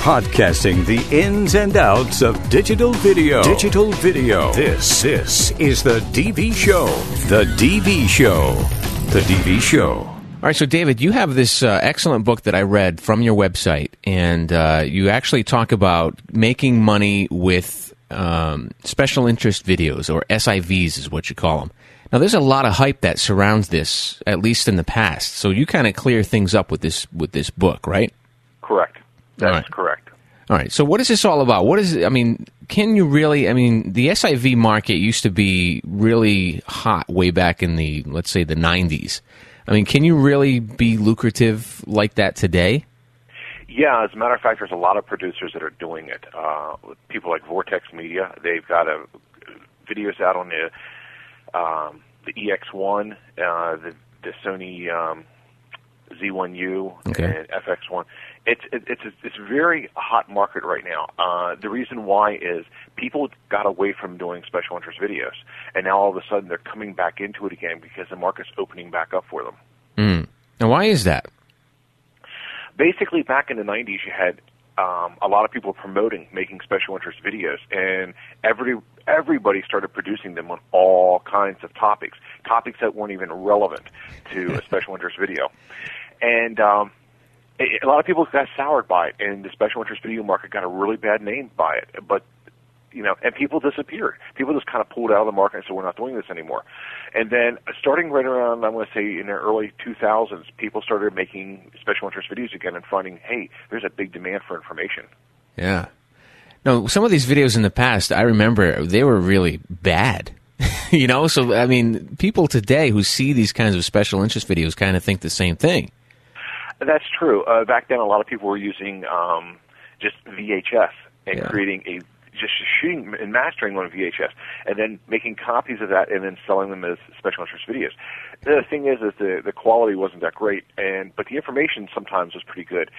Podcasting the ins and outs of digital video. Digital video. This, this is the DV Show. The DV Show. The DV Show. All right, so David, you have this uh, excellent book that I read from your website, and uh, you actually talk about making money with um, special interest videos, or SIVs is what you call them. Now, there's a lot of hype that surrounds this, at least in the past. So you kind of clear things up with this with this book, right? Correct. That's right. correct. All right. So what is this all about? What is? I mean, can you really? I mean, the SIV market used to be really hot way back in the let's say the 90s. I mean, can you really be lucrative like that today? Yeah, as a matter of fact, there's a lot of producers that are doing it. Uh, people like Vortex Media, they've got a, videos out on the um, the EX1, uh, the, the Sony um, Z1U, Okay. and FX1. It's it, it's a, it's a very hot market right now. Uh, the reason why is people got away from doing special interest videos, and now all of a sudden they're coming back into it again because the market's opening back up for them. Mm. And why is that? basically back in the 90s you had um, a lot of people promoting making special interest videos and every everybody started producing them on all kinds of topics topics that weren't even relevant to a special interest video. And um, a a lot of people got soured by it and the special interest video market got a really bad name by it but you know, and people disappeared. People just kind of pulled out of the market and said, we're not doing this anymore. And then starting right around, I'm going to say in the early 2000s, people started making special interest videos again and finding, hey, there's a big demand for information. Yeah. No, some of these videos in the past, I remember they were really bad. you know, so I mean, people today who see these kinds of special interest videos kind of think the same thing. That's true. Uh, back then, a lot of people were using um, just VHS and Yeah. creating a just shooting and mastering on VHS, and then making copies of that and then selling them as special interest videos. The thing is, is the the quality wasn't that great, and but the information sometimes was pretty good.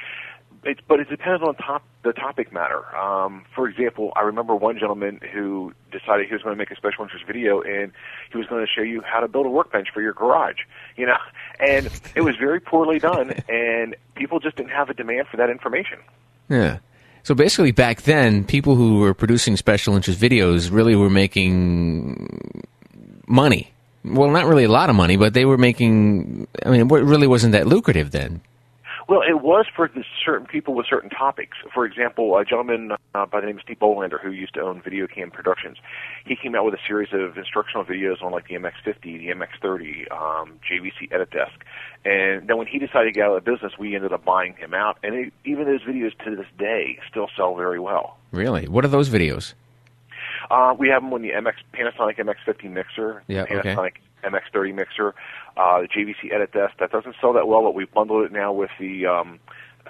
It, but it depends on top the topic matter. Um, for example, I remember one gentleman who decided he was going to make a special interest video, and he was going to show you how to build a workbench for your garage. You know, and it was very poorly done, and people just didn't have a demand for that information. Yeah. So basically, back then, people who were producing special interest videos really were making money. Well, not really a lot of money, but they were making. I mean, it really wasn't that lucrative then. Well, it was for the certain people with certain topics. For example, a gentleman uh, by the name of Steve Bolander, who used to own Video Cam Productions, he came out with a series of instructional videos on like the MX50, the MX30, um, JVC Edit Desk. And then when he decided to get out of the business, we ended up buying him out. And it, even those videos to this day still sell very well. Really? What are those videos? Uh, we have them on the MX Panasonic MX50 mixer, Yeah, okay. Panasonic MX30 mixer, uh, the JVC Edit Desk. That doesn't sell that well, but we've bundled it now with the um,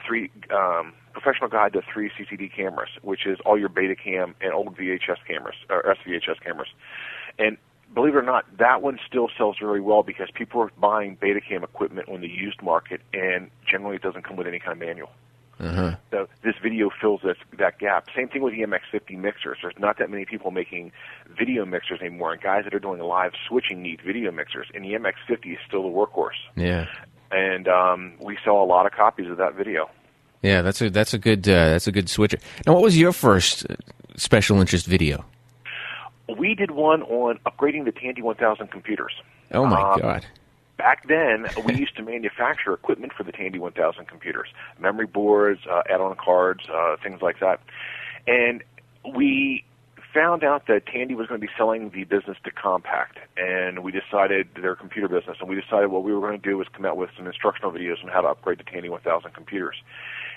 three um, professional guide to three CCD cameras, which is all your Betacam and old VHS cameras or SVHS cameras. And believe it or not, that one still sells very well because people are buying Betacam equipment on the used market, and generally it doesn't come with any kind of manual. Uh-huh. So this video fills this, that gap. Same thing with the MX50 mixers. There's not that many people making video mixers anymore, and guys that are doing live switching need video mixers. And the MX50 is still the workhorse. Yeah. And um, we sell a lot of copies of that video. Yeah, that's a that's a good uh, that's a good switcher. Now, what was your first uh, special interest video? We did one on upgrading the Tandy 1000 computers. Oh my Uh, god! Back then, we used to manufacture equipment for the Tandy 1000 computers, memory boards, uh, add-on cards, uh, things like that. And we found out that Tandy was going to be selling the business to Compaq, and we decided their computer business, and we decided what we were going to do was come out with some instructional videos on how to upgrade the Tandy 1000 computers.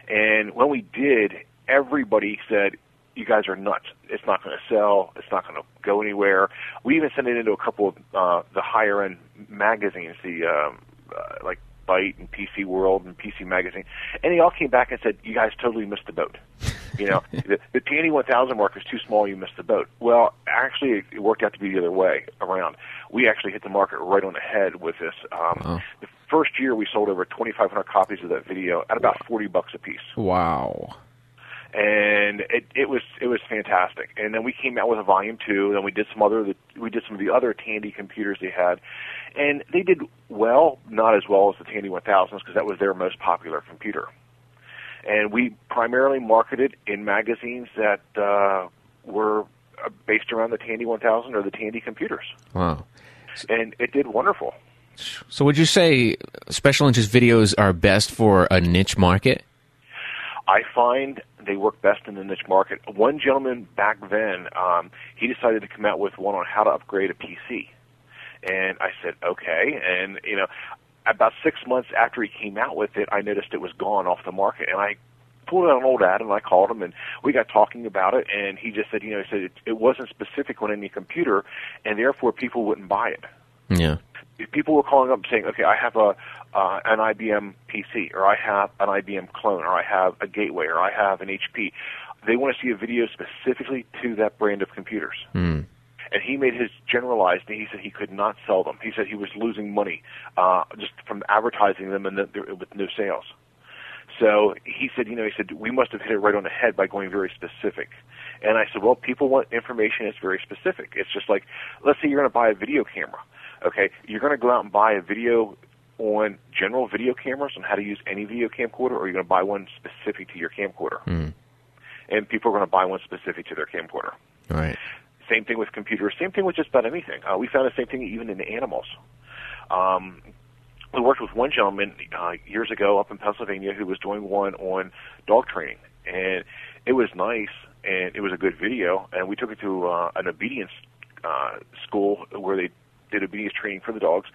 And when we did, everybody said, "You guys are nuts! It's not going to sell. It's not going to go anywhere." We even sent it into a couple of uh, the higher end magazines, the um, uh, like Byte and PC World and PC Magazine, and they all came back and said, "You guys totally missed the boat." You know, the, the Tandy 1000 mark is too small. You missed the boat. Well, actually, it worked out to be the other way around. We actually hit the market right on the head with this. Um, Wow. The first year, we sold over 2,500 copies of that video at about 40 bucks a piece Wow. And it, it was it was fantastic. And then we came out with a volume two. Then we did some other we did some of the other Tandy computers they had, and they did well, not as well as the Tandy 1000s because that was their most popular computer. and we primarily marketed in magazines that uh, were uh, based around the Tandy 1000 or the Tandy computers, Wow. and it did wonderful. So would you say special interest videos are best for a niche market? I find they work best in the niche market. One gentleman back then, um, he decided to come out with one on how to upgrade a PC, and I said okay. And you know, about six months after he came out with it, I noticed it was gone off the market, and I pulled out an old ad and I called him and we got talking about it, and he just said, you know, he said it, it wasn't specific on any computer, and therefore people wouldn't buy it Yeah. people were calling up saying, "Okay, I have a uh, an IBM PC, or I have an IBM clone, or I have a Gateway, or I have an HP." They want to see a video specifically to that brand of computers. Mm. And he made his generalized. He said he could not sell them. He said he was losing money uh, just from advertising them and the, with no sales. So he said, you know, he said we must have hit it right on the head by going very specific. And I said, well, people want information that's very specific. It's just like, let's say you're going to buy a video camera. Okay, you're going to go out and buy a video on general video cameras on how to use any video camcorder, or you're going to buy one specific to your camcorder. Mm. And people are going to buy one specific to their camcorder. All right. Same thing with computers. Same thing with just about anything. Uh, we found the same thing even in animals. Um, we worked with one gentleman uh, years ago up in Pennsylvania who was doing one on dog training, and it was nice and it was a good video. And we took it to uh, an obedience uh, school where they did obedience training for the dogs.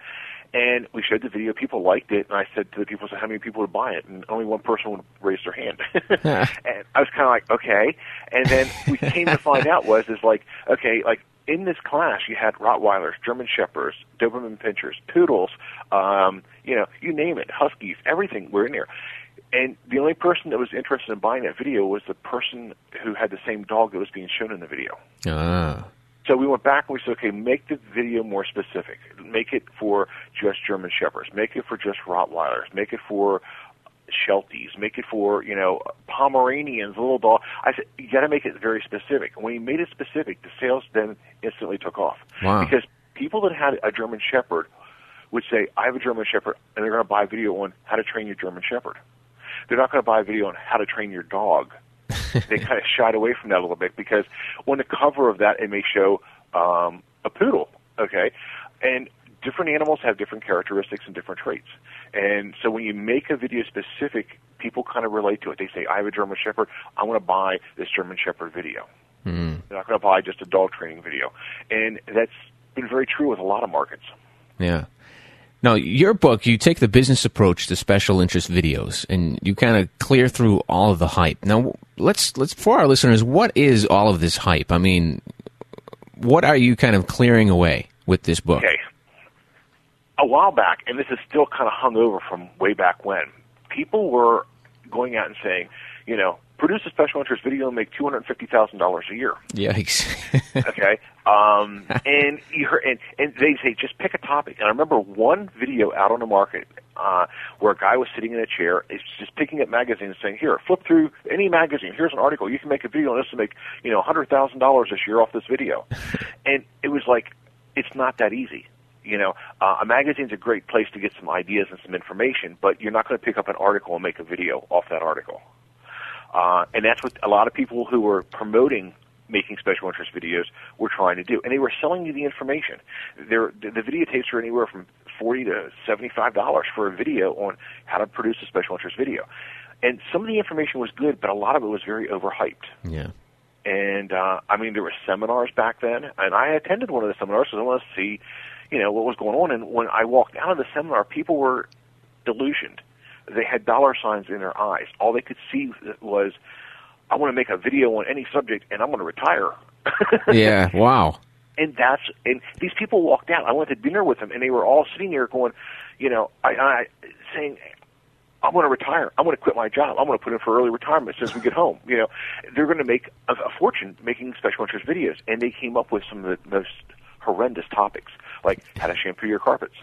And we showed the video. People liked it, and I said to the people, "So how many people would buy it?" And only one person would raise their hand. and I was kind of like, "Okay." And then we came to find out was is like, okay, like in this class you had Rottweilers, German Shepherds, Doberman Pinschers, Poodles, um, you know, you name it, Huskies, everything were in there. And the only person that was interested in buying that video was the person who had the same dog that was being shown in the video. Ah. So we went back and we said, okay, make the video more specific. Make it for just German Shepherds. Make it for just Rottweilers. Make it for Shelties. Make it for, you know, Pomeranians, little dog. I said, you got to make it very specific. And when you made it specific, the sales then instantly took off. Wow. Because people that had a German Shepherd would say, I have a German Shepherd, and they're going to buy a video on how to train your German Shepherd. They're not going to buy a video on how to train your dog they kind of shied away from that a little bit because on the cover of that it may show um, a poodle, okay, and different animals have different characteristics and different traits, and so when you make a video specific, people kind of relate to it. They say, "I have a German Shepherd. I want to buy this German Shepherd video." Mm. They're not going to buy just a dog training video, and that's been very true with a lot of markets. Yeah. Now, your book, you take the business approach to special interest videos, and you kind of clear through all of the hype. Now, let's let's for our listeners, what is all of this hype? I mean, what are you kind of clearing away with this book? Okay. A while back, and this is still kind of hung over from way back when, people were going out and saying, you know, produce a special interest video and make two hundred fifty thousand dollars a year. Yikes! okay, um, and you heard, and, and they say just pick a topic. And I remember one video out on the market uh, where a guy was sitting in a chair, is just picking up magazines, saying, "Here, flip through any magazine. Here's an article. You can make a video on this to make you know hundred thousand dollars this year off this video." and it was like, it's not that easy. You know, uh, a magazine's a great place to get some ideas and some information, but you're not going to pick up an article and make a video off that article. Uh, and that's what a lot of people who were promoting making special interest videos were trying to do. And they were selling you the information. They're, the, the videotapes are anywhere from forty to seventy-five dollars for a video on how to produce a special interest video. And some of the information was good, but a lot of it was very overhyped. yeah. And uh, I mean, there were seminars back then, and I attended one of the seminars because I wanted to see, you know, what was going on. And when I walked out of the seminar, people were delusioned. They had dollar signs in their eyes. All they could see was, "I want to make a video on any subject, and I'm going to retire." Yeah. Wow. and that's and these people walked out. I went to dinner with them, and they were all sitting there going, you know, I, I saying, "I'm going to retire. I'm going to quit my job. I'm going to put in for early retirement as soon as we get home." You know, they're going to make a, a fortune making special interest videos, and they came up with some of the most horrendous topics, like how to shampoo your carpets.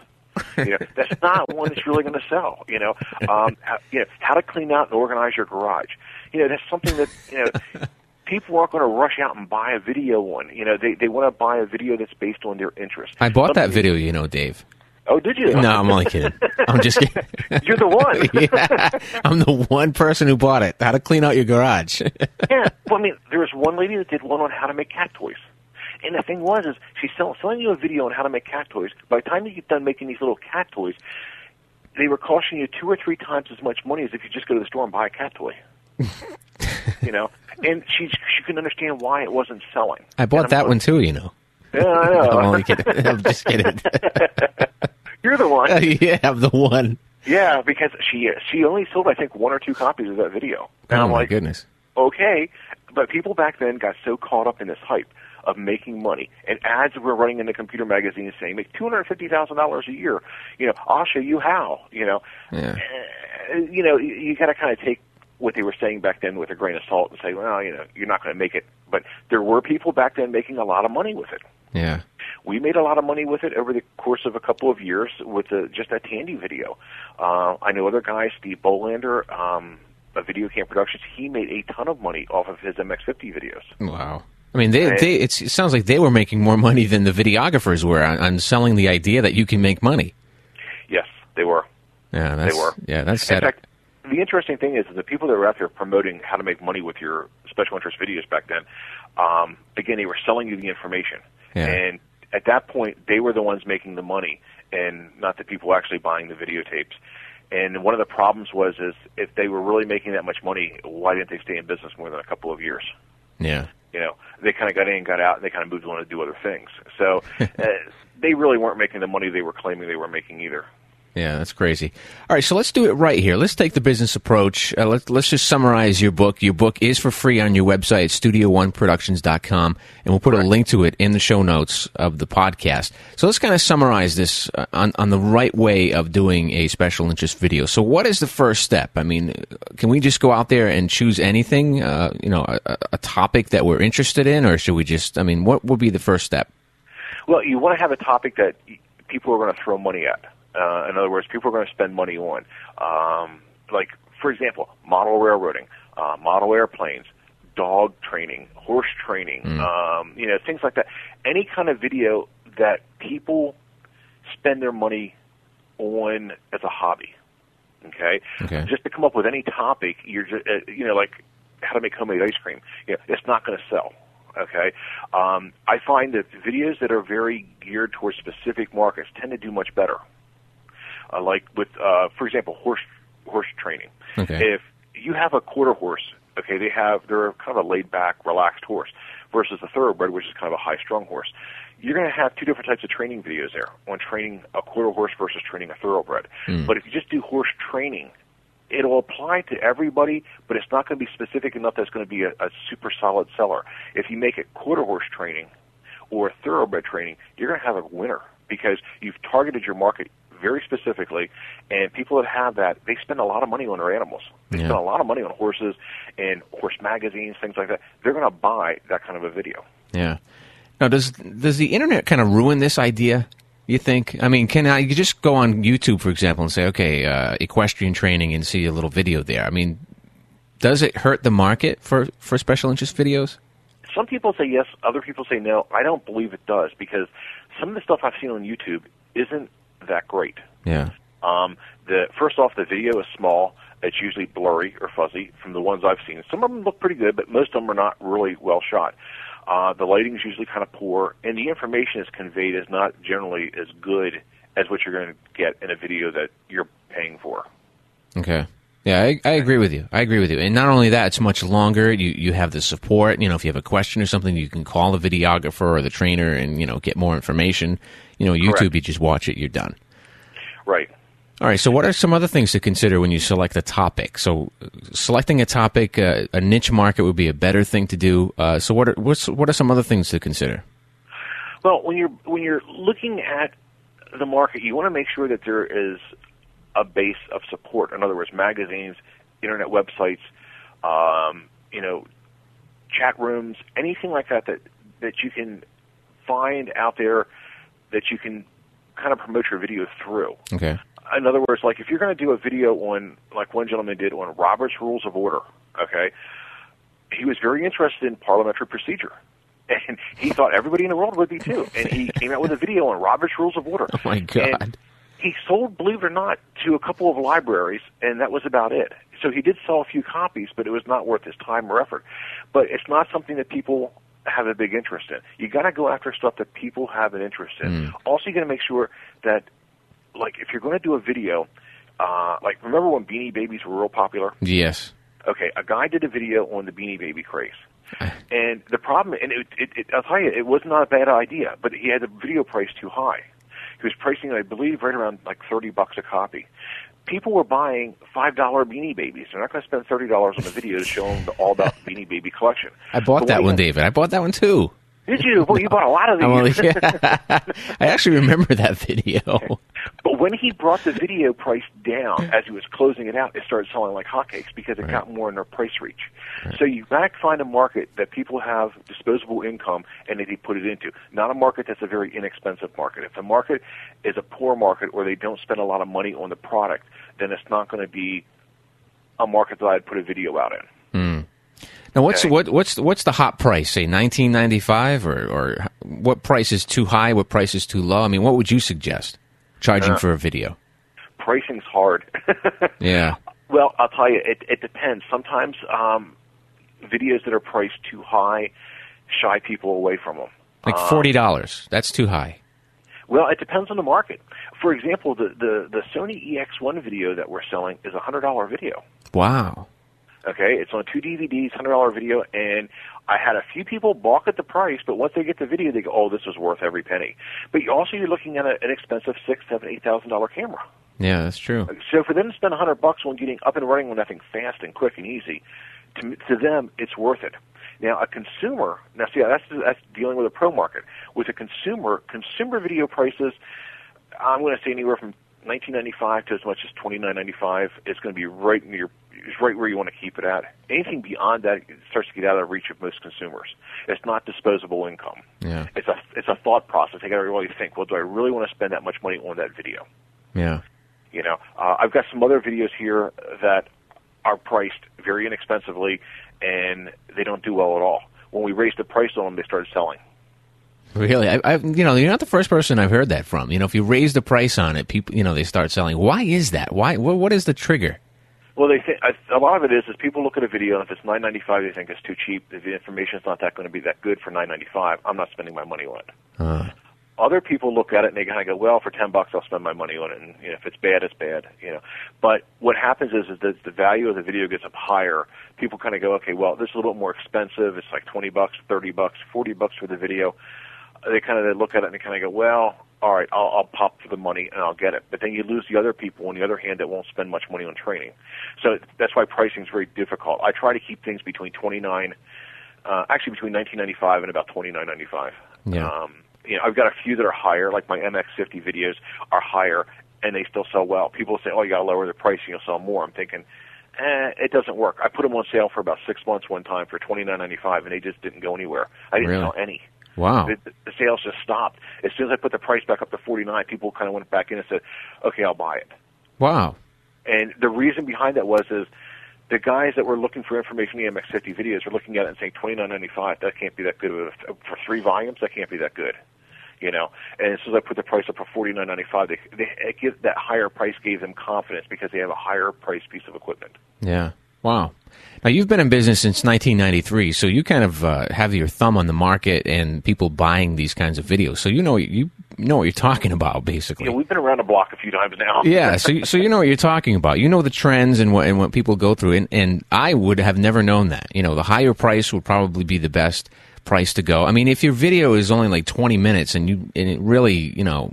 You know, that's not one that's really going to sell. You know, um, how, you know, how to clean out and organize your garage. You know, that's something that you know people aren't going to rush out and buy a video on. You know, they they want to buy a video that's based on their interest. I bought that video, you know, Dave. Oh, did you? No, I'm only kidding. I'm just kidding. You're the one. yeah, I'm the one person who bought it. How to clean out your garage. yeah. Well, I mean, there was one lady that did one on how to make cat toys. And the thing was, is she's sell, selling you a video on how to make cat toys. By the time you get done making these little cat toys, they were costing you two or three times as much money as if you just go to the store and buy a cat toy. you know, and she she couldn't understand why it wasn't selling. I bought that one too. You know. Yeah, I know. I'm only kidding. I'm just kidding. You're the one. yeah, I'm the one. Yeah, because she she only sold I think one or two copies of that video. And oh I'm my like, goodness. okay, but people back then got so caught up in this hype of making money, and ads were running in the computer magazines saying make two hundred fifty thousand dollars a year. You know, I'll show you how. You know, Yeah. Uh, you know, you, you got to kind of take what they were saying back then with a grain of salt and say, well, you know, you're not going to make it. But there were people back then making a lot of money with it. Yeah. We made a lot of money with it over the course of a couple of years with the, just that Tandy video. Uh, I know other guys, Steve Bolander, um, of Video Camp Productions, he made a ton of money off of his MX50 videos. Wow. I mean, they, they it's, it sounds like they were making more money than the videographers were on, on selling the idea that you can make money. Yes, they were. Yeah, that's, they were. Yeah, that's sad. In fact, the interesting thing is, is the people that were out there promoting how to make money with your special interest videos back then, um, again, they were selling you the information. Yeah. And at that point, they were the ones making the money and not the people actually buying the videotapes. And one of the problems was is if they were really making that much money, why didn't they stay in business more than a couple of years? yeah. You know, they kind of got in and got out, and they kind of moved on to do other things. So uh, they really weren't making the money they were claiming they were making either. Yeah, that's crazy. All right, so let's do it right here. Let's take the business approach. Uh, let's, let's just summarize your book. Your book is for free on your website, studio1productions.com, and we'll put a link to it in the show notes of the podcast. So let's kind of summarize this uh, on, on the right way of doing a special interest video. So what is the first step? I mean, can we just go out there and choose anything, uh, you know, a, a topic that we're interested in, or should we just, I mean, what would be the first step? Well, you want to have a topic that people are going to throw money at. Uh, in other words, people are going to spend money on. Um, like, for example, model railroading, uh, model airplanes, dog training, horse training, um, you know, things like that. Any kind of video that people spend their money on as a hobby. Okay? Okay. Just to come up with any topic, you're just, uh, you know, like how to make homemade ice cream. You know, it's not going to sell. Okay, um, I find that videos that are very geared towards specific markets tend to do much better. Uh, like with, uh, for example, horse horse training. Okay. If you have a quarter horse, okay, they have they're kind of a laid back, relaxed horse, versus a thoroughbred, which is kind of a high strung horse. You're going to have two different types of training videos there on training a quarter horse versus training a thoroughbred. But if you just do horse training, it'll apply to everybody, but it's not going to be specific enough that's going to be a, a super solid seller. If you make it quarter horse training or thoroughbred training, you're going to have a winner because you've targeted your market very specifically, and people that have that, they spend a lot of money on their animals. They Yeah. spend a lot of money on horses and horse magazines, things like that. They're going to buy that kind of a video. Yeah. Now, does does the internet kind of ruin this idea? You think? I mean, can I just go on YouTube, for example, and say, okay, uh, equestrian training, and see a little video there? I mean, does it hurt the market for for special interest videos? Some people say yes, other people say no. I don't believe it does because some of the stuff I've seen on YouTube isn't that great. Yeah. Um, the first off, the video is small. It's usually blurry or fuzzy from the ones I've seen. Some of them look pretty good, but most of them are not really well shot. Uh, the lighting is usually kind of poor, and the information is conveyed is not generally as good as what you're going to get in a video that you're paying for. Okay. Yeah, I, I agree with you. I agree with you. And not only that, it's much longer. You you have the support. You know, if you have a question or something, you can call the videographer or the trainer and you know get more information. You know, YouTube, Correct. you just watch it, you're done. Right. All right. So, what are some other things to consider when you select a topic? So, selecting a topic, uh, a niche market would be a better thing to do. Uh, so, what are what's, what are some other things to consider? Well, when you're when you're looking at the market, you want to make sure that there is a base of support. In other words, magazines, internet websites, um, you know, chat rooms, anything like that that that you can find out there that you can kind of promote your video through. Okay. In other words, like if you're going to do a video on, like one gentleman did on Robert's Rules of Order, okay, he was very interested in parliamentary procedure. And he thought everybody in the world would be too. And he came out with a video on Robert's Rules of Order. Oh my God. And he sold, believe it or not, to a couple of libraries, and that was about it. So he did sell a few copies, but it was not worth his time or effort. But it's not something that people have a big interest in. You got to go after stuff that people have an interest in. Also, you got to make sure that, like, if you're going to do a video, uh, like remember when Beanie Babies were real popular? Yes. Okay, a guy did a video on the Beanie Baby craze. And the problem, and it, it, it, I'll tell you, it was not a bad idea, but he had the video price too high. He was pricing, I believe, right around like thirty bucks a copy. People were buying five dollar Beanie Babies. They're not going to spend thirty dollars on a video to show them the all about Beanie Baby collection. I bought But that one, David. I bought that one too. Did you? Well, you bought a lot of only, oh, these. yeah. I actually remember that video. But when he brought the video price down as he was closing it out, it started selling like hotcakes because it got more in their price reach. So you've got to find a market that people have disposable income and that they put it into. Not a market that's a very inexpensive market. If the market is a poor market or they don't spend a lot of money on the product, then it's not going to be a market that I'd put a video out in. Now, what's Okay. what, what's what's the hot price? Say nineteen ninety five, or or what price is too high? What price is too low? I mean, what would you suggest charging Uh, for a video? Pricing's hard. Yeah, Well, I'll tell you, it, it depends. Sometimes um, videos that are priced too high shy people away from them. like forty dollars. That's too high. Well, it depends on the market. For example, the the, the Sony EX1 video that we're selling is a hundred dollar video. Wow. Okay, it's on two DVDs, hundred dollar video, and I had a few people balk at the price, but once they get the video, they go, "Oh, this was worth every penny." But you also you're looking at a, an expensive six, seven, eight thousand dollar camera. Yeah, that's true. So for them to spend a hundred bucks on getting up and running on nothing fast and quick and easy, to to them it's worth it. Now a consumer, now see that's that's dealing with a pro market. With a consumer, consumer video prices, I'm going to say anywhere from 1995 to as much as 29.95 is going to be right near is right where you want to keep it at. Anything beyond that it starts to get out of reach of most consumers. It's not disposable income. Yeah, It's a it's a thought process. They got to really think. Well, do I really want to spend that much money on that video? yeah. You know, uh, I've got some other videos here that are priced very inexpensively, and they don't do well at all. When we raised the price on them, they started selling. Really, I, I, you know, you're not the first person I've heard that from. You know, if you raise the price on it, people, you know, they start selling. Why is that? Why? What, what is the trigger? Well, they think a lot of it is is people look at a video and if it's nine ninety five, they think it's too cheap. If the information's not that going to be that good for nine ninety five, I'm not spending my money on it. Uh, Other people look at it and they kind of go, well, for ten bucks, I'll spend my money on it, and you know, if it's bad, it's bad. You know, but what happens is is that the value of the video gets up higher. People kind of go, okay, well, this is a little bit more expensive. It's like twenty bucks, thirty bucks, forty bucks for the video. They kind of they look at it and they kind of go, well, all right, I'll, I'll pop for the money and I'll get it. But then you lose the other people on the other hand that won't spend much money on training. So that's why pricing is very difficult. I try to keep things between twenty nine, uh, actually between nineteen ninety five and about twenty nine ninety five. Yeah. Um, you know, I've got a few that are higher, like my MX50 videos are higher, and they still sell well. People say, "Oh, you got to lower the price, and you'll sell more." I'm thinking, eh, it doesn't work. I put them on sale for about six months one time for twenty nine ninety five, and they just didn't go anywhere. I didn't Really? sell any. Wow. The, the sales just stopped. As soon as I put the price back up to forty nine, people kind of went back in and said, "Okay, I'll buy it." Wow. And the reason behind that was is the guys that were looking for information in the MX50 videos were looking at it and saying twenty nine ninety five. That can't be that good for three volumes. That can't be that good, you know. And as soon as I put the price up for forty nine ninety five, they, they it gives, that higher price gave them confidence because they have a higher price piece of equipment. Yeah. Wow. Now you've been in business since 1993, so you kind of uh, have your thumb on the market and people buying these kinds of videos. So you know you know what you're talking about, basically. Know, we've been around the block a few times now. yeah, so you- so you know what you're talking about. You know the trends and what and what people go through, and and I would have never known that. You know, the higher price would probably be the best price to go. I mean, if your video is only like 20 minutes and you and it really, you know,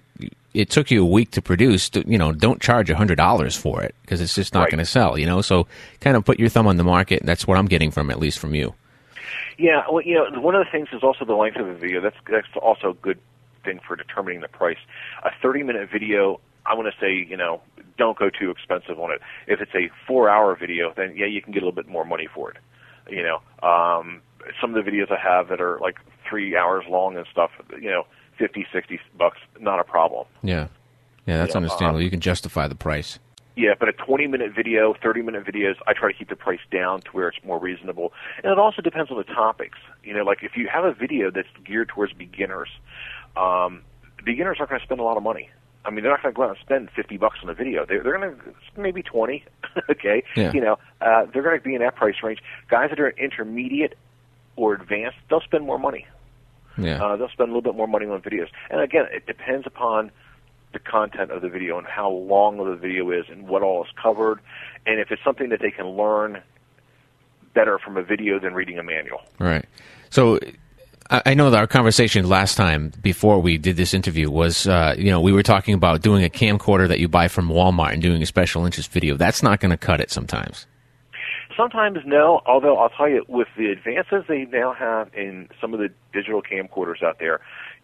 it took you a week to produce, you know, don't charge hundred dollars for it because it's just not Right. going to sell. You know, so kind of put your thumb on the market. That's what I'm getting from at least from you. Yeah, well, you know, one of the things is also the length of the video. That's that's also a good thing for determining the price. A 30-minute video, I want to say, you know, don't go too expensive on it. If it's a four-hour video, then yeah, you can get a little bit more money for it. You know, um, some of the videos I have that are like three hours long and stuff, you know, fifty, sixty bucks, not a problem. Yeah, yeah, that's Yeah, understandable. you can justify the price. Yeah, but a 20 minute video, 30 minute videos, I try to keep the price down to where it's more reasonable. And it also depends on the topics. You know, like if you have a video that's geared towards beginners, um, beginners aren't going to spend a lot of money. I mean, they're not going to go out and spend fifty bucks on a video. They're they're going to maybe twenty. okay, Yeah. you know, uh, they're going to be in that price range. Guys that are intermediate or advanced, they'll spend more money. Yeah. Uh, they'll spend a little bit more money on videos. And again, it depends upon the content of the video and how long the video is and what all is covered, and if it's something that they can learn better from a video than reading a manual. Right. So I I know that our conversation last time before we did this interview was, uh, you know, we were talking about doing a camcorder that you buy from Walmart and doing a special interest video. That's not going to cut it sometimes. Sometimes no, although I'll tell you, with the advances they now have in some of the digital camcorders out there,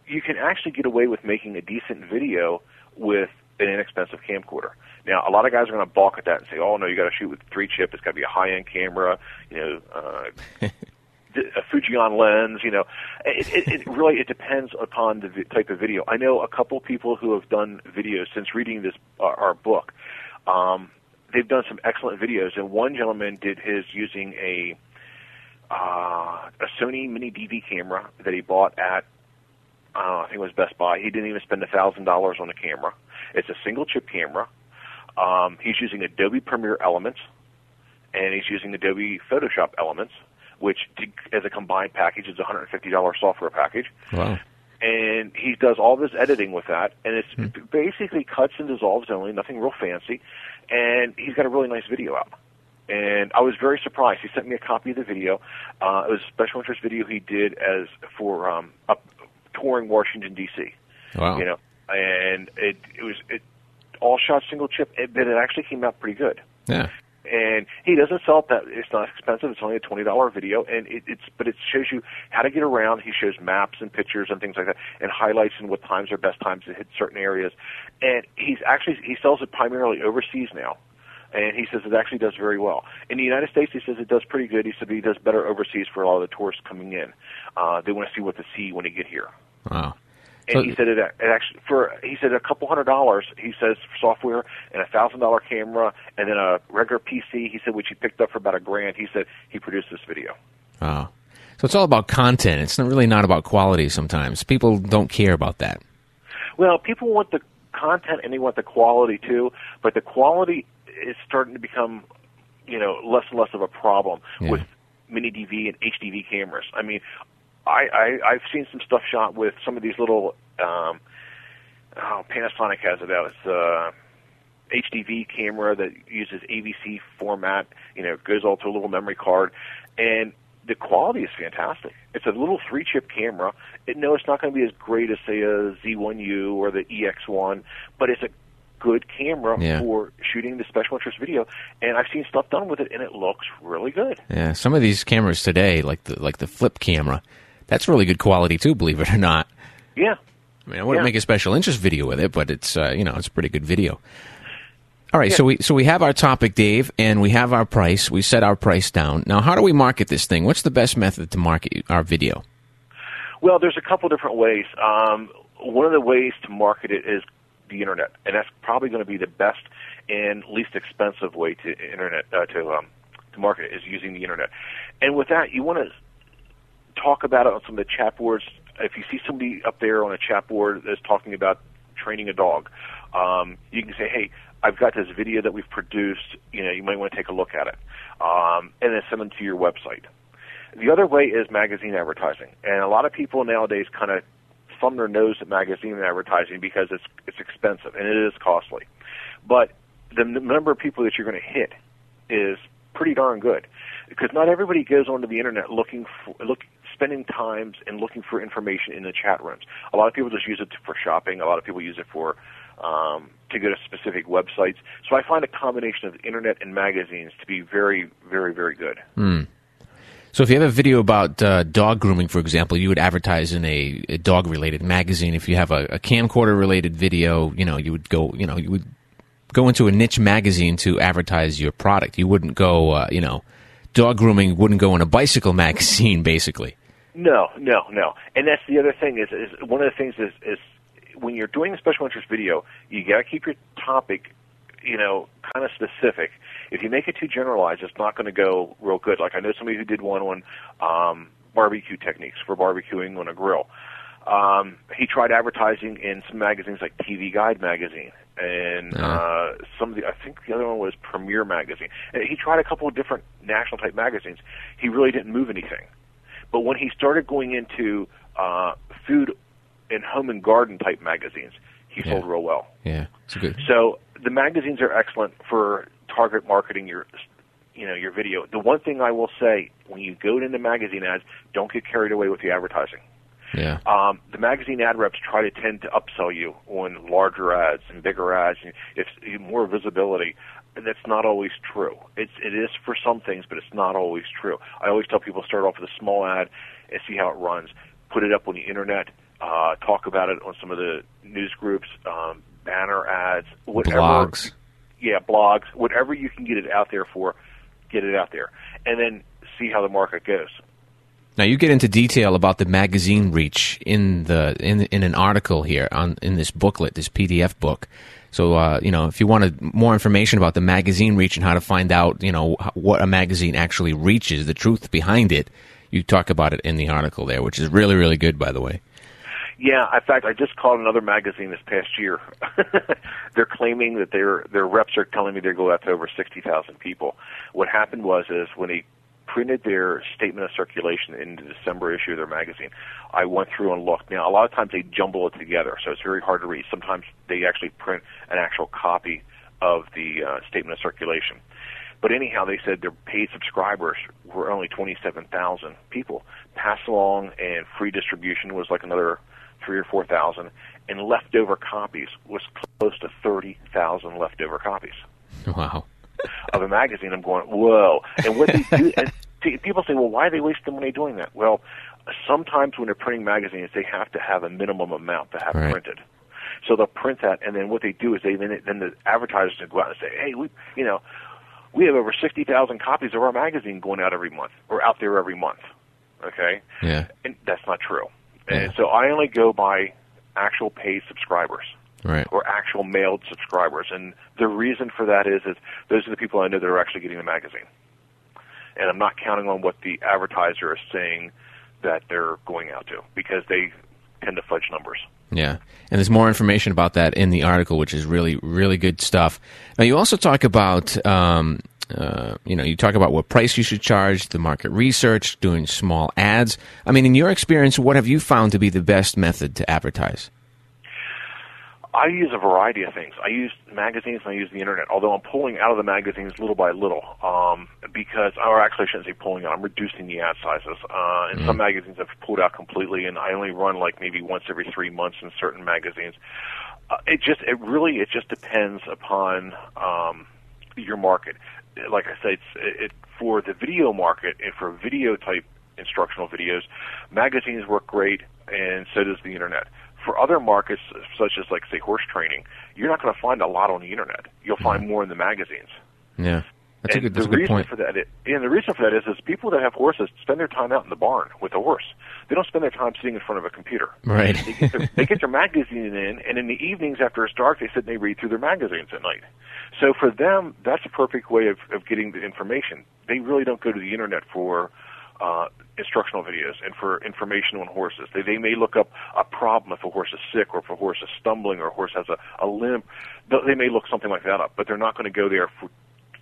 you can actually get away with making a decent video with an inexpensive camcorder. Now, a lot of guys are going to balk at that and say, "Oh no, you got to shoot with three chip. It's got to be a high end camera." You know, uh, a Fujinon lens. You know, it, it, it really it depends upon the vi- type of video. I know a couple people who have done videos since reading this uh, our book. Um, they've done some excellent videos, and one gentleman did his using a uh, a Sony Mini DV camera that he bought at uh, I think it was Best Buy. He didn't even spend a thousand dollars on a camera. It's a single chip camera. Um, he's using Adobe Premiere Elements, and he's using Adobe Photoshop Elements, which to, as a combined package is a hundred and fifty dollars software package Wow. and he does all this editing with that, and it's basically cuts and dissolves only, nothing real fancy, and he's got a really nice video out. And I was very surprised. He sent me a copy of the video. Uh, it was a special interest video he did as for um, up, touring Washington D.C. Wow. You know, and it it was it all shot single chip, it, but it actually came out pretty good Yeah. And he doesn't sell it that it's not expensive. It's only a twenty dollar video, and it, it's but it shows you how to get around. He shows maps and pictures and things like that, and highlights and what times are best times to hit certain areas. And he's actually he sells it primarily overseas now, and he says it actually does very well. In the United States, he says it does pretty good. He said he does better overseas for a lot of the tourists coming in. Uh, they want to see what to see when they get here. Wow. And So- he said it, it actually for he said a couple hundred dollars. He says software and a thousand dollar camera and then a regular PC. He said which he picked up for about a grand. He said he produced this video. Wow. So it's all about content. It's not really not about quality sometimes. People don't care about that. Well, people want the content and they want the quality too, but the quality is starting to become, you know, less and less of a problem Yeah. with mini DV and HDV cameras. I mean, I, I I've seen some stuff shot with some of these little um oh Panasonic has it out. It's uh HDV camera that uses AVC format, you know, goes all to a little memory card and the quality is fantastic. It's a little three chip camera. It, no, it's not going to be as great as say a Z1U or the EX1, but it's a good camera Yeah. for shooting the special interest video. And I've seen stuff done with it, and it looks really good. Yeah. Some of these cameras today, like the like the flip camera, that's really good quality too. Believe it or not. Yeah, I mean, I wouldn't Yeah. make a special interest video with it, but it's uh, you know it's a pretty good video. All right, so we so we have our topic, Dave, and we have our price. We set our price down. Now, how do we market this thing? What's the best method to market our video? Well, there's a couple different ways. Um, one of the ways to market it is the internet, and that's probably going to be the best and least expensive way to internet uh, to um, to market it is using the internet. And with that, you want to talk about it on some of the chat boards. If you see somebody up there on a chat board that's talking about training a dog, um, you can say, "Hey, I've got this video that we've produced. You know, you might want to take a look at it," um, and then send them to your website. The other way is magazine advertising, and a lot of people nowadays kind of thumb their nose at magazine advertising because it's it's expensive and it is costly. But the number of people that you're going to hit is pretty darn good because not everybody goes onto the internet looking for look spending times and looking for information in the chat rooms. A lot of people just use it for shopping. A lot of people use it for um, to go to specific websites. So I find a combination of internet and magazines to be very, very, very good. So, if you have a video about uh, dog grooming, for example, you would advertise in a, a dog-related magazine. If you have a, a camcorder-related video, you know, you would go, you know, you would go into a niche magazine to advertise your product. You wouldn't go, uh, you know, dog grooming wouldn't go in a bicycle magazine, basically. No, no, no. And that's the other thing is, is one of the things is, is when you're doing a special interest video, you got to keep your topic, you know, kind of specific. If you make it too generalized, it's not going to go real good. Like I know somebody who did one on um, barbecue techniques for barbecuing on a grill. Um, he tried advertising in some magazines like TV Guide magazine and Uh-huh. uh, some of the. I think the other one was Premiere magazine. And he tried a couple of different national type magazines. He really didn't move anything. But when he started going into uh, food and home and garden type magazines, he Yeah. sold real well. Yeah, it's good. So the magazines are excellent for target marketing your you know your video. The one thing I will say when you go into magazine ads, don't get carried away with the advertising. Yeah, Um, the magazine ad reps try to tend to upsell you on larger ads and bigger ads. and It's more visibility. And that's not always true. It's it is for some things, but it's not always true. I always tell people start off with a small ad and see how it runs. Put it up on the internet. Uh, talk about it on some of the news groups, um, banner ads, whatever blogs. yeah, blogs, whatever you can get it out there for, get it out there, and then see how the market goes. Now you get into detail about the magazine reach in the in in an article here on in this booklet, this PDF book. So uh, you know, if you wanted more information about the magazine reach and how to find out, you know, what a magazine actually reaches, the truth behind it, you talk about it in the article there, which is really really good, by the way. Yeah, in fact, I just called another magazine this past year. they're claiming that their their reps are telling me they go out to over sixty thousand people. What happened was is when they printed their statement of circulation in the December issue of their magazine, I went through and looked. Now, a lot of times they jumble it together, so it's very hard to read. Sometimes they actually print an actual copy of the uh, statement of circulation. But anyhow, they said their paid subscribers were only 27,000 people. Pass along and free distribution was like another three or 4,000, and leftover copies was close to 30,000 leftover copies Wow. of a magazine. I'm going, whoa. And what they do, and people say, well, why are they wasting money doing that? Well, sometimes when they're printing magazines, they have to have a minimum amount to have Right. printed. So they'll print that, and then what they do is they then then the advertisers will go out and say, hey, we, you know, we have over sixty thousand copies of our magazine going out every month, or out there every month. Okay, Yeah. and that's not true. Yeah. And so I only go by actual paid subscribers Right. or actual mailed subscribers. And the reason for that is, is those are the people I know that are actually getting the magazine. And I'm not counting on what the advertiser is saying that they're going out to because they tend to fudge numbers. Yeah. And there's more information about that in the article, which is really, really good stuff. Now, you also talk about, um, uh, you know, you talk about what price you should charge, the market research, doing small ads. I mean, in your experience, what have you found to be the best method to advertise? I use a variety of things. I use magazines and I use the internet, although I'm pulling out of the magazines little by little um, because, or actually I shouldn't say pulling out, I'm reducing the ad sizes. Uh, in some magazines I've pulled out completely and I only run like maybe once every three months in certain magazines. Uh, it just, it really, it just depends upon um, your market. Like I said, it's, it, for the video market and for video type instructional videos, magazines work great and so does the internet for other markets, such as like say horse training, you're not going to find a lot on the internet. You'll find mm-hmm. more in the magazines. Yeah. That's a and good, that's a the good reason point. for that, is, and the reason for that is, is people that have horses spend their time out in the barn with the horse. They don't spend their time sitting in front of a computer. Right. They get, their, they get their magazine in, and in the evenings after it's dark, they sit and they read through their magazines at night. So for them, that's a perfect way of, of getting the information. They really don't go to the internet for uh, instructional videos and for information on horses. They, they may look up a problem if a horse is sick or if a horse is stumbling or a horse has a, a limp. They may look something like that up, but they're not going to go there for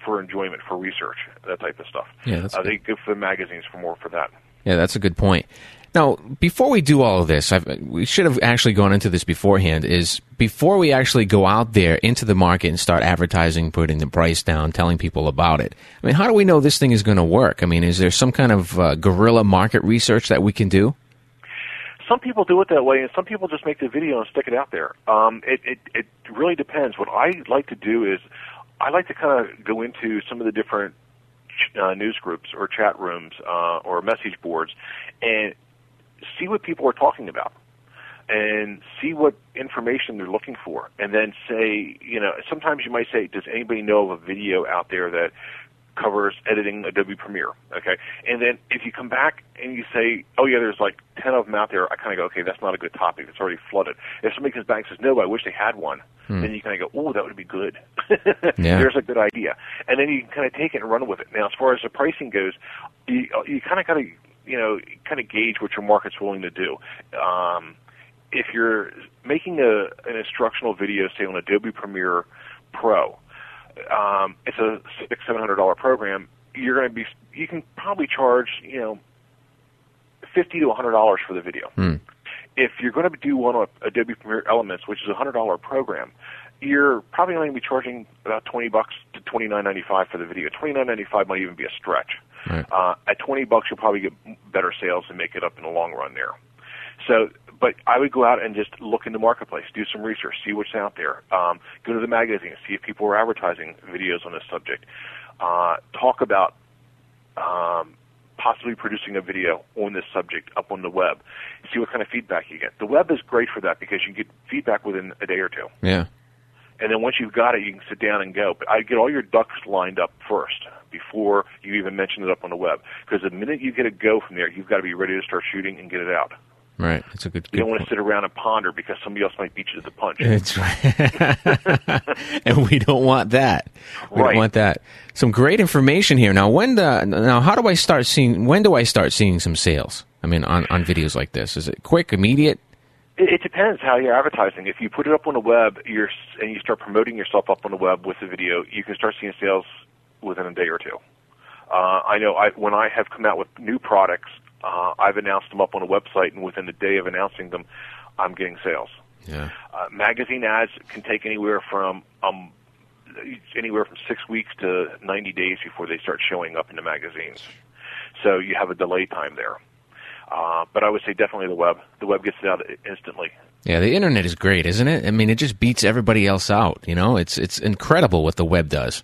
for enjoyment, for research, that type of stuff. Yeah, that's uh, they go for the magazines for more for that. Yeah, that's a good point. Now, before we do all of this, I've, we should have actually gone into this beforehand. Is before we actually go out there into the market and start advertising, putting the price down, telling people about it. I mean, how do we know this thing is going to work? I mean, is there some kind of uh, guerrilla market research that we can do? Some people do it that way, and some people just make the video and stick it out there. Um, it, it it really depends. What I like to do is, I like to kind of go into some of the different uh, news groups or chat rooms uh, or message boards, and see what people are talking about, and see what information they're looking for, and then say, you know, sometimes you might say, does anybody know of a video out there that covers editing Adobe Premiere. Okay, and then if you come back and you say, "Oh yeah, there's like ten of them out there," I kind of go, "Okay, that's not a good topic. It's already flooded." If somebody comes back and says, "No, I wish they had one," hmm. then you kind of go, "Oh, that would be good." Yeah. There's a good idea, and then you can kind of take it and run with it. Now, as far as the pricing goes, you uh, you kind of got to you know kind of gauge what your market's willing to do. Um, if you're making a an instructional video, say on Adobe Premiere Pro, um, it's a six seven hundred dollar program. You're going to be you can probably charge you know fifty to hundred dollars for the video. Hmm. If you're going to do one on Adobe Premiere Elements, which is a hundred dollar program, you're probably only going to be charging about twenty bucks to twenty nine ninety five for the video. Twenty nine ninety five might even be a stretch. Right. Uh, at twenty bucks, you'll probably get better sales and make it up in the long run there. So, but I would go out and just look in the marketplace, do some research, see what's out there. Um, go to the magazine, see if people are advertising videos on this subject. Uh, talk about um, possibly producing a video on this subject up on the web. See what kind of feedback you get. The web is great for that because you get feedback within a day or two. Yeah. And then once you've got it, you can sit down and go. But I get all your ducks lined up first before you even mention it up on the web. Because the minute you get a go from there, you've got to be ready to start shooting and get it out. Right. It's a good. You good don't want to sit around and ponder because somebody else might beat you to the punch. It's right. and we don't want that. We Right. don't want that. Some great information here. Now, when the, now how do I start seeing? When do I start seeing some sales? I mean, on on videos like this, is it quick, immediate? It, it depends how you're advertising. If you put it up on the web, you're and you start promoting yourself up on the web with the video, you can start seeing sales within a day or two. Uh, I know I, when I have come out with new products, uh, I've announced them up on a website, and within the day of announcing them, I'm getting sales. Yeah. Uh, magazine ads can take anywhere from um, anywhere from six weeks to 90 days before they start showing up in the magazines. So you have a delay time there. Uh, but I would say definitely the web. The web gets it out instantly. Yeah, the internet is great, isn't it? I mean, it just beats everybody else out. You know, it's it's incredible what the web does.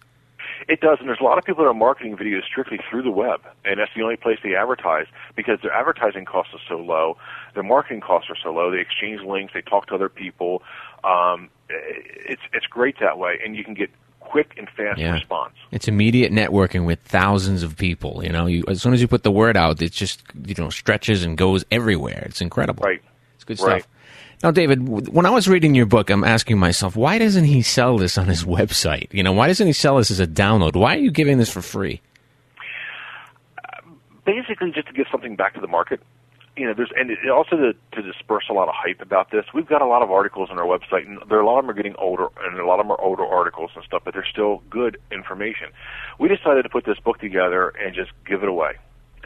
It does, and there's a lot of people that are marketing videos strictly through the web, and that's the only place they advertise because their advertising costs are so low, their marketing costs are so low. They exchange links, they talk to other people. Um, it's it's great that way, and you can get quick and fast Yeah. response. It's immediate networking with thousands of people. You know, you, as soon as you put the word out, it just you know stretches and goes everywhere. It's incredible. Right. It's good Right. stuff. Now, David, when I was reading your book, I'm asking myself, why doesn't he sell this on his website? You know, why doesn't he sell this as a download? Why are you giving this for free? Uh, basically just to give something back to the market. You know, there's and it, also to, to disperse a lot of hype about this. We've got a lot of articles on our website, and there a lot of them are getting older, and a lot of them are older articles and stuff, but they're still good information. We decided to put this book together and just give it away,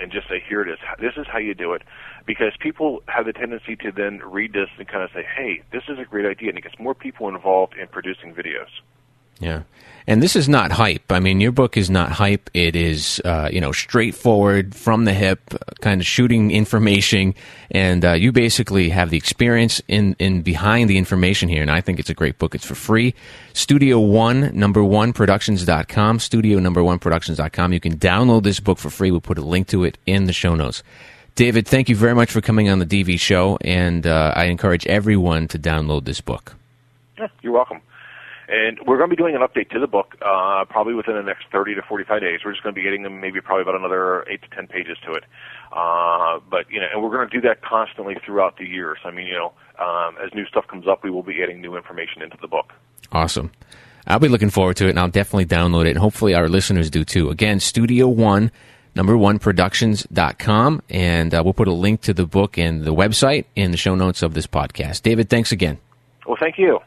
and just say, here it is. This is how you do it, because people have the tendency to then read this and kind of say, hey, this is a great idea, and it gets more people involved in producing videos. Yeah. And this is not hype. I mean, your book is not hype. It is, uh, you know, straightforward, from the hip, kind of shooting information. And uh, you basically have the experience in, in behind the information here. And I think it's a great book. It's for free. Studio One, number one, productions.com. Studio number one, productions.com. You can download this book for free. We'll put a link to it in the show notes. David, thank you very much for coming on the DV show. And uh, I encourage everyone to download this book. Yeah, you're welcome. And we're going to be doing an update to the book uh, probably within the next 30 to 45 days. We're just going to be getting them maybe probably about another 8 to 10 pages to it. Uh, but, you know, and we're going to do that constantly throughout the years. I mean, you know, um, as new stuff comes up, we will be adding new information into the book. Awesome. I'll be looking forward to it, and I'll definitely download it, and hopefully our listeners do too. Again, Studio One, number one productions.com, and uh, we'll put a link to the book and the website in the show notes of this podcast. David, thanks again. Well, thank you.